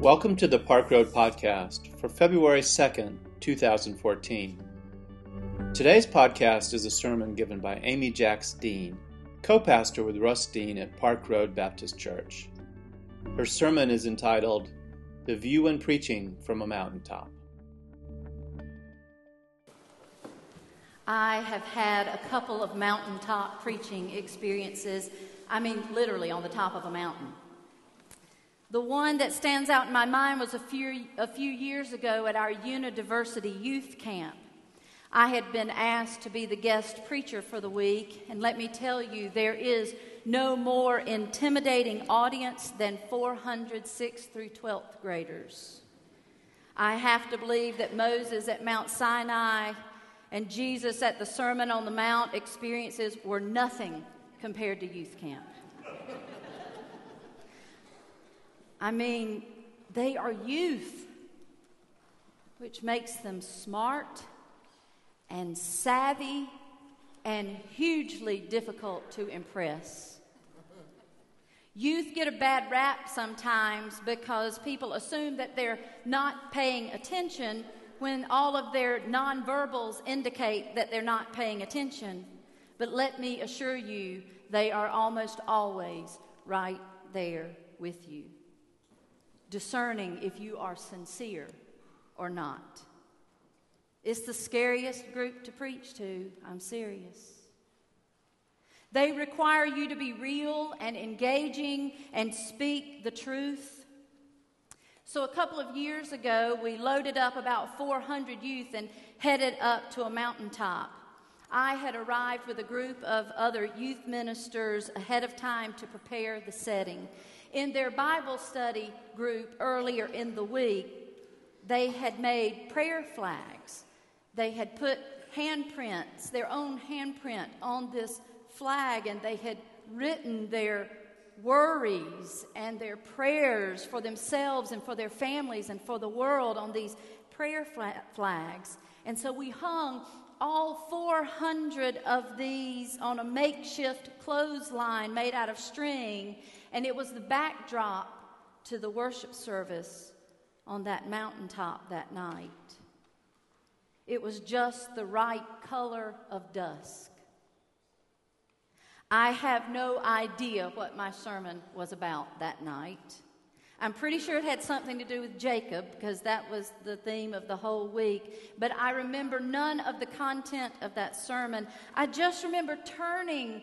Welcome to the Park Road Podcast for February 2nd, 2014. Today's podcast is a sermon given by Amy Jacks Dean, co pastor with Russ Dean at Park Road Baptist Church. Her sermon is entitled The View and Preaching from a Mountaintop. I have had a couple of mountaintop preaching experiences. I mean, literally on the top of a mountain. The one that stands out in my mind was a few, a few years ago at our Unidiversity youth camp. I had been asked to be the guest preacher for the week, and let me tell you, there is no more intimidating audience than 400 6th through 12th graders. I have to believe that Moses at Mount Sinai and Jesus at the Sermon on the Mount experiences were nothing compared to youth camp. I mean, they are youth, which makes them smart and savvy and hugely difficult to impress. Youth get a bad rap sometimes because people assume that they're not paying attention when all of their nonverbals indicate that they're not paying attention. But let me assure you, they are almost always right there with you discerning if you are sincere or not. It's the scariest group to preach to. I'm serious. They require you to be real and engaging and speak the truth. So, a couple of years ago, we loaded up about 400 youth and headed up to a mountaintop. I had arrived with a group of other youth ministers ahead of time to prepare the setting. In their Bible study group earlier in the week, they had made prayer flags. They had put handprints, their own handprint, on this flag, and they had written their worries and their prayers for themselves and for their families and for the world on these prayer flags. And so we hung all 400 of these on a makeshift clothesline made out of string and it was the backdrop to the worship service on that mountaintop that night. It was just the right color of dusk. I have no idea what my sermon was about that night. I'm pretty sure it had something to do with Jacob because that was the theme of the whole week. But I remember none of the content of that sermon. I just remember turning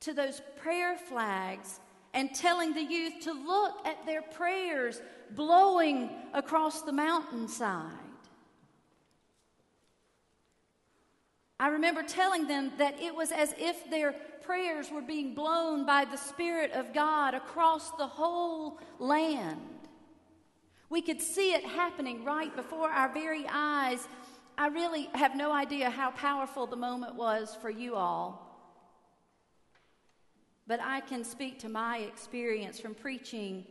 to those prayer flags and telling the youth to look at their prayers blowing across the mountainside. I remember telling them that it was as if their prayers were being blown by the Spirit of God across the whole land. We could see it happening right before our very eyes. I really have no idea how powerful the moment was for you all but I can speak to my experience from preaching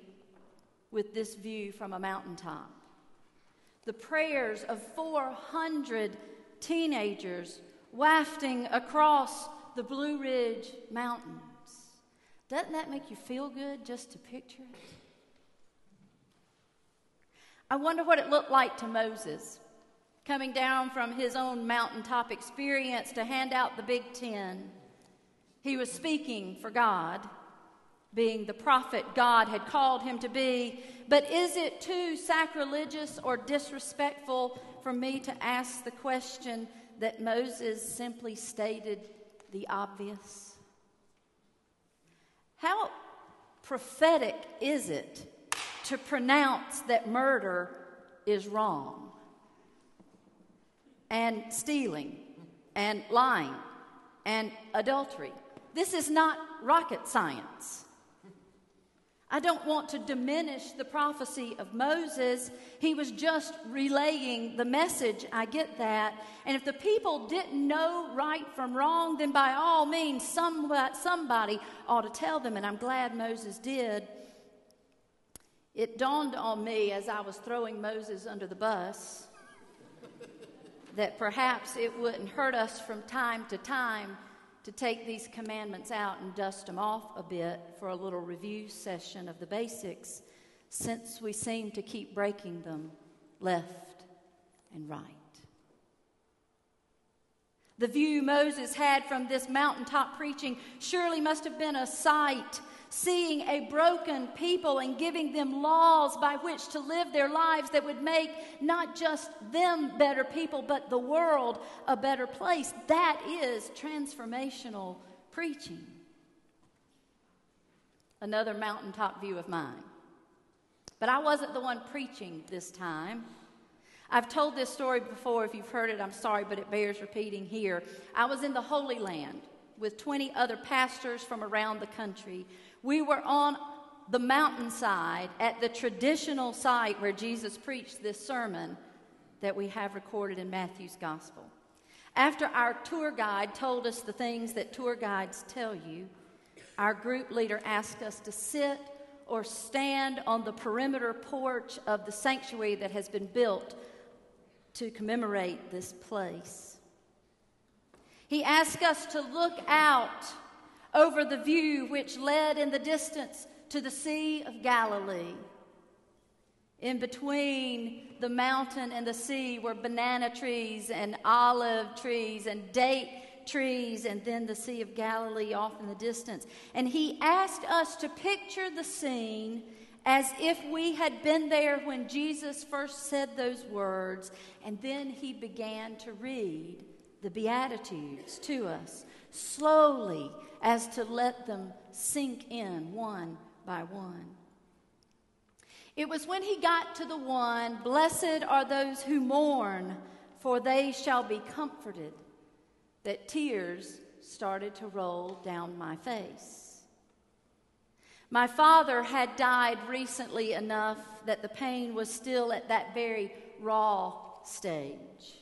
with this view from a mountaintop. The prayers of 400 teenagers wafting across the Blue Ridge Mountains. Doesn't that make you feel good just to picture it? I wonder what it looked like to Moses coming down from his own mountaintop experience to hand out the Big Ten he was speaking for God, being the prophet God had called him to be. But is it too sacrilegious or disrespectful for me to ask the question that Moses simply stated the obvious? How prophetic is it to pronounce that murder is wrong and stealing and lying and adultery? This is not rocket science. I don't want to diminish the prophecy of Moses. He was just relaying the message. I get that. And if the people didn't know right from wrong, then by all means, somebody ought to tell them. And I'm glad Moses did. It dawned on me as I was throwing Moses under the bus that perhaps it wouldn't hurt us from time to time to take these commandments out and dust them off a bit for a little review session of the basics since we seem to keep breaking them left and right. The view Moses had from this mountaintop preaching surely must have been a sight, seeing a broken people and giving them laws by which to live their lives that would make not just them better people, but the world a better place. That is transformational preaching. Another mountaintop view of mine. But I wasn't the one preaching this time. I've told this story before. If you've heard it, I'm sorry, but it bears repeating here. I was in the Holy Land with 20 other pastors from around the country. We were on the mountainside at the traditional site where Jesus preached this sermon that we have recorded in Matthew's Gospel. After our tour guide told us the things that tour guides tell you, our group leader asked us to sit or stand on the perimeter porch of the sanctuary that has been built to commemorate this place. He asked us to look out over the view which led in the distance to the Sea of Galilee. In between the mountain and the sea were banana trees and olive trees and date trees, and then the Sea of Galilee off in the distance. And he asked us to picture the scene as if we had been there when Jesus first said those words, and then he began to read the Beatitudes to us slowly as to let them sink in one by one. It was when he got to the one, Blessed are those who mourn, for they shall be comforted, that tears started to roll down my face. My father had died recently enough that the pain was still at that very raw stage.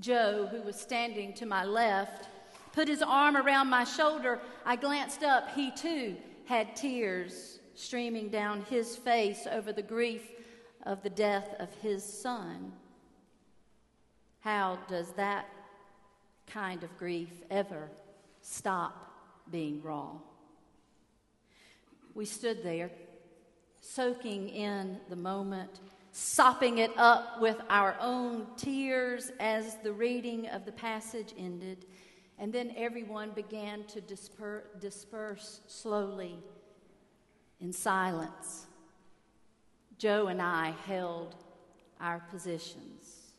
Joe, who was standing to my left, put his arm around my shoulder. I glanced up. He too had tears streaming down his face over the grief of the death of his son. How does that kind of grief ever stop being raw? We stood there, soaking in the moment, sopping it up with our own tears as the reading of the passage ended. And then everyone began to disper- disperse slowly in silence. Joe and I held our positions,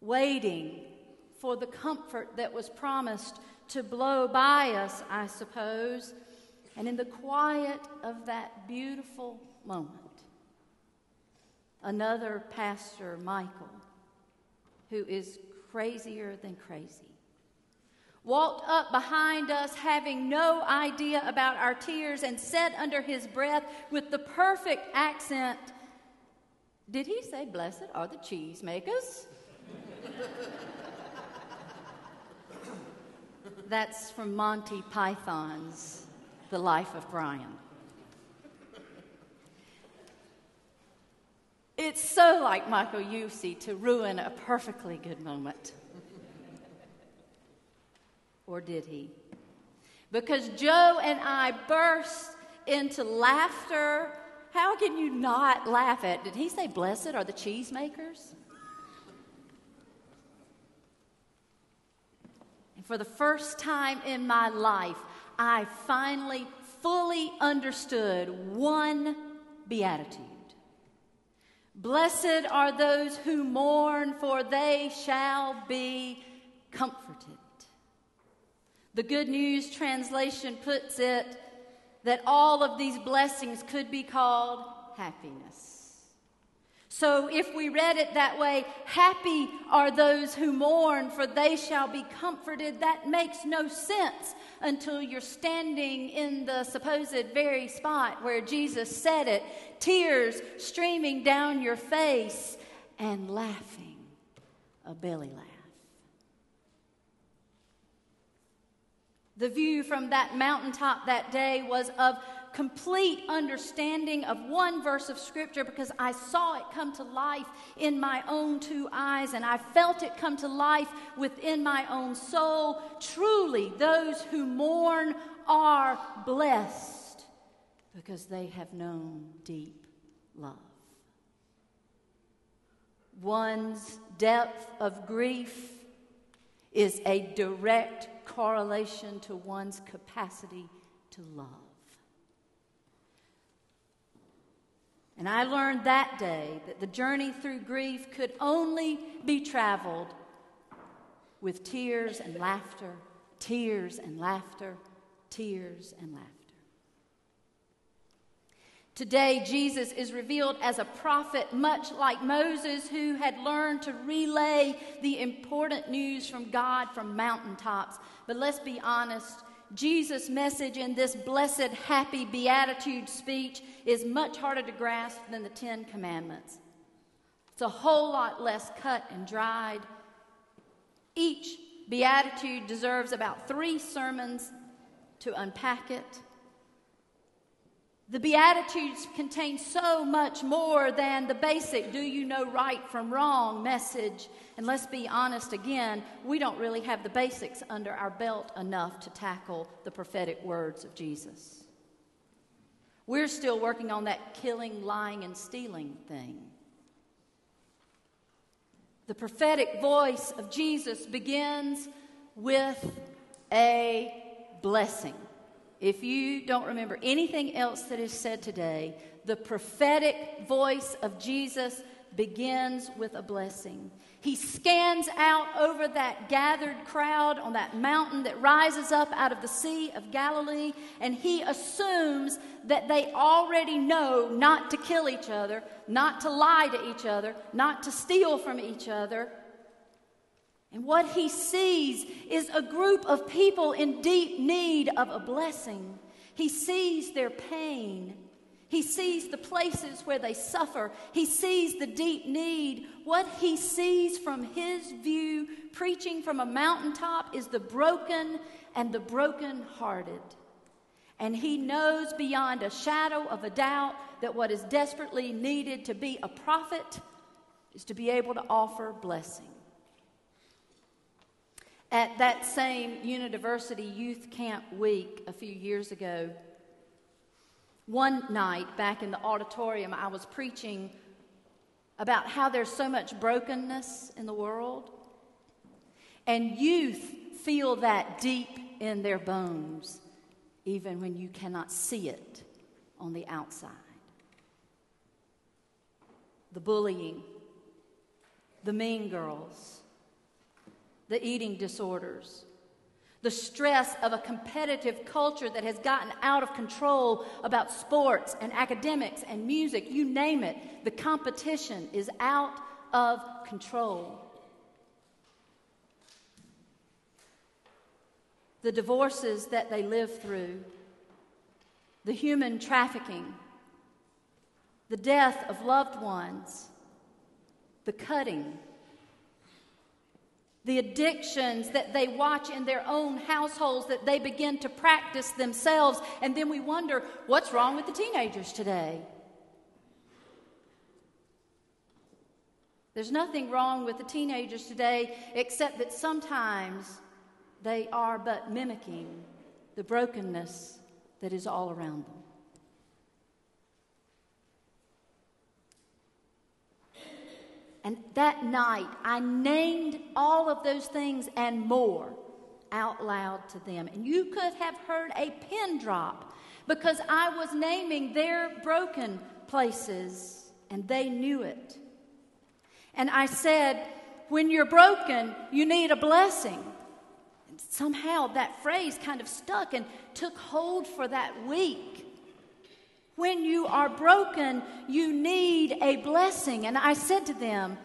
waiting for the comfort that was promised to blow by us, I suppose and in the quiet of that beautiful moment, another pastor, Michael, who is crazier than crazy, walked up behind us, having no idea about our tears, and said under his breath with the perfect accent, Did he say, Blessed are the cheesemakers? That's from Monty Python's the life of Brian. It's so like Michael Yusey to ruin a perfectly good moment. Or did he? Because Joe and I burst into laughter. How can you not laugh at? Did he say, Blessed are the cheesemakers? And for the first time in my life, I finally fully understood one beatitude. Blessed are those who mourn, for they shall be comforted. The Good News translation puts it that all of these blessings could be called happiness. So, if we read it that way, happy are those who mourn, for they shall be comforted, that makes no sense until you're standing in the supposed very spot where Jesus said it, tears streaming down your face, and laughing a belly laugh. The view from that mountaintop that day was of complete understanding of one verse of Scripture because I saw it come to life in my own two eyes and I felt it come to life within my own soul. Truly, those who mourn are blessed, because they have known deep love. One's depth of grief is a direct correlation to one's capacity to love. And I learned that day that the journey through grief could only be traveled with tears and laughter, tears and laughter, tears and laughter. Today, Jesus is revealed as a prophet, much like Moses, who had learned to relay the important news from God from mountaintops. But let's be honest, Jesus' message in this blessed, happy beatitude speech is much harder to grasp than the Ten Commandments. It's a whole lot less cut and dried. Each beatitude deserves about three sermons to unpack it. The Beatitudes contain so much more than the basic do you know right from wrong message. And let's be honest again, we don't really have the basics under our belt enough to tackle the prophetic words of Jesus. We're still working on that killing, lying, and stealing thing. The prophetic voice of Jesus begins with a blessing. If you don't remember anything else that is said today, the prophetic voice of Jesus begins with a blessing. He scans out over that gathered crowd on that mountain that rises up out of the Sea of Galilee, and he assumes that they already know not to kill each other, not to lie to each other, not to steal from each other, and what he sees is a group of people in deep need of a blessing. He sees their pain. He sees the places where they suffer. He sees the deep need. What he sees from his view, preaching from a mountaintop, is the broken and the brokenhearted. And he knows beyond a shadow of a doubt that what is desperately needed to be a prophet is to be able to offer blessing. At that same University Youth Camp Week a few years ago, one night back in the auditorium, I was preaching about how there's so much brokenness in the world. And youth feel that deep in their bones, even when you cannot see it on the outside. The bullying, the mean girls, the eating disorders, the stress of a competitive culture that has gotten out of control about sports and academics and music, you name it. The competition is out of control. The divorces that they live through, the human trafficking, the death of loved ones, the cutting the addictions that they watch in their own households that they begin to practice themselves. And then we wonder what's wrong with the teenagers today? There's nothing wrong with the teenagers today except that sometimes they are but mimicking the brokenness that is all around them. And that night, I named all of those things and more out loud to them. And you could have heard a pin drop because I was naming their broken places and they knew it. And I said, when you're broken, you need a blessing. And somehow that phrase kind of stuck and took hold for that week. When you are broken, you need a blessing. And I said to them,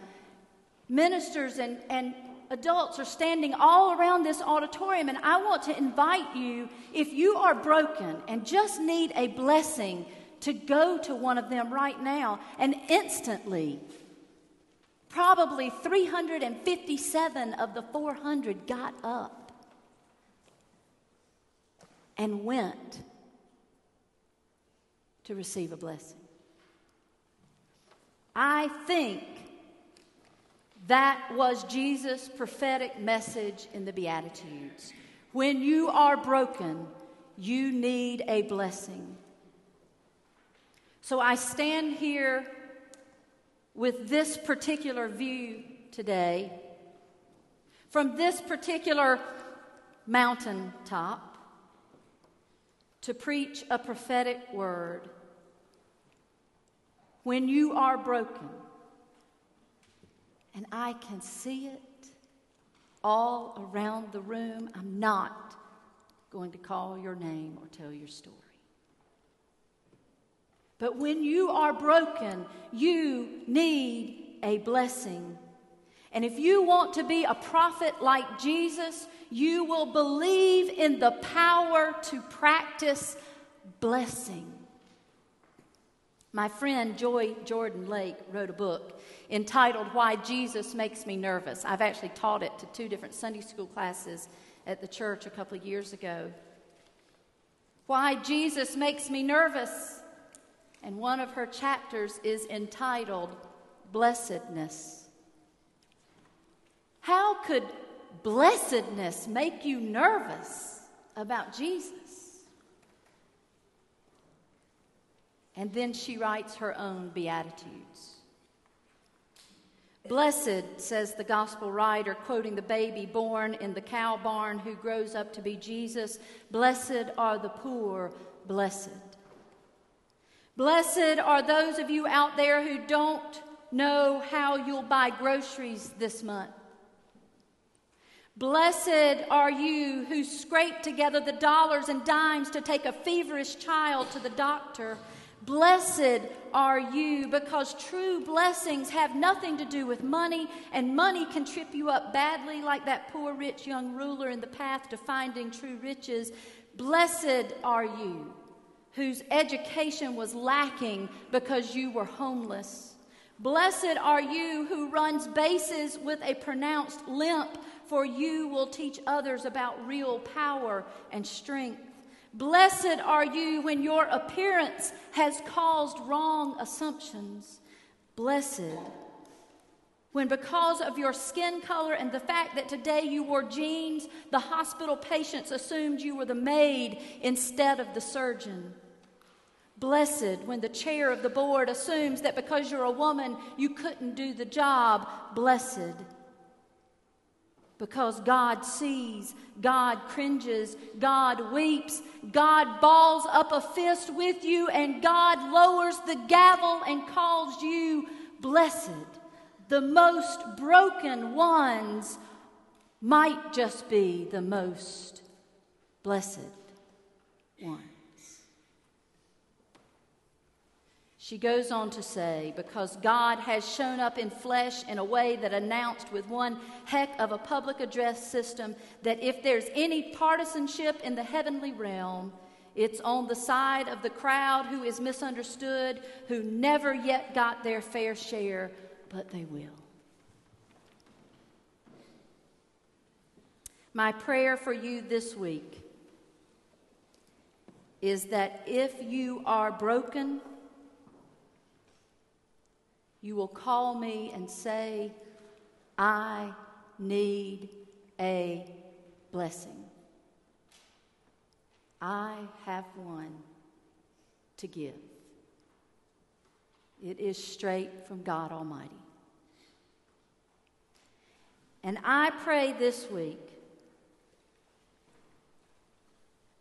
ministers and, and adults are standing all around this auditorium, and I want to invite you, if you are broken and just need a blessing, to go to one of them right now. And instantly, probably 357 of the 400 got up and went to receive a blessing. I think that was Jesus' prophetic message in the Beatitudes. When you are broken, you need a blessing. So I stand here with this particular view today from this particular mountaintop to preach a prophetic word. When you are broken, and I can see it all around the room, I'm not going to call your name or tell your story. But when you are broken, you need a blessing. And if you want to be a prophet like Jesus, you will believe in the power to practice blessing. My friend Joy Jordan Lake wrote a book entitled Why Jesus Makes Me Nervous. I've actually taught it to two different Sunday school classes at the church a couple of years ago. Why Jesus Makes Me Nervous and one of her chapters is entitled Blessedness. How could blessedness make you nervous about Jesus? And then she writes her own Beatitudes. Blessed, says the gospel writer, quoting the baby born in the cow barn who grows up to be Jesus, blessed are the poor, blessed. Blessed are those of you out there who don't know how you'll buy groceries this month. Blessed are you who scrape together the dollars and dimes to take a feverish child to the doctor. Blessed are you because true blessings have nothing to do with money, and money can trip you up badly, like that poor rich young ruler in the path to finding true riches. Blessed are you whose education was lacking because you were homeless. Blessed are you who runs bases with a pronounced limp, for you will teach others about real power and strength. Blessed are you when your appearance has caused wrong assumptions. Blessed when, because of your skin color and the fact that today you wore jeans, the hospital patients assumed you were the maid instead of the surgeon. Blessed when the chair of the board assumes that because you're a woman, you couldn't do the job. Blessed. Because God sees, God cringes, God weeps, God balls up a fist with you, and God lowers the gavel and calls you blessed. The most broken ones might just be the most blessed one. She goes on to say, because God has shown up in flesh in a way that announced with one heck of a public address system that if there's any partisanship in the heavenly realm, it's on the side of the crowd who is misunderstood, who never yet got their fair share, but they will. My prayer for you this week is that if you are broken, you will call me and say, I need a blessing. I have one to give. It is straight from God Almighty. And I pray this week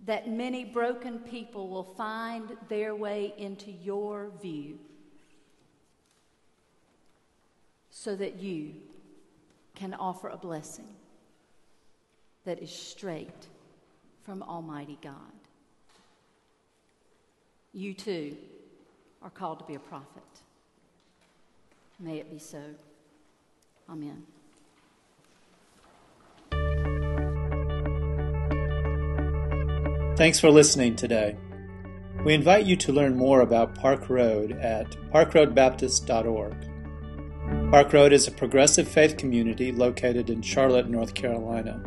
that many broken people will find their way into your view so that you can offer a blessing that is straight from Almighty God. You too are called to be a prophet. May it be so. Amen. Thanks for listening today. We invite you to learn more about Park Road at parkroadbaptist.org. Park Road is a progressive faith community located in Charlotte, North Carolina,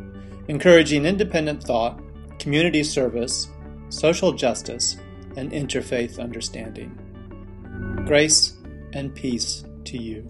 encouraging independent thought, community service, social justice, and interfaith understanding. Grace and peace to you.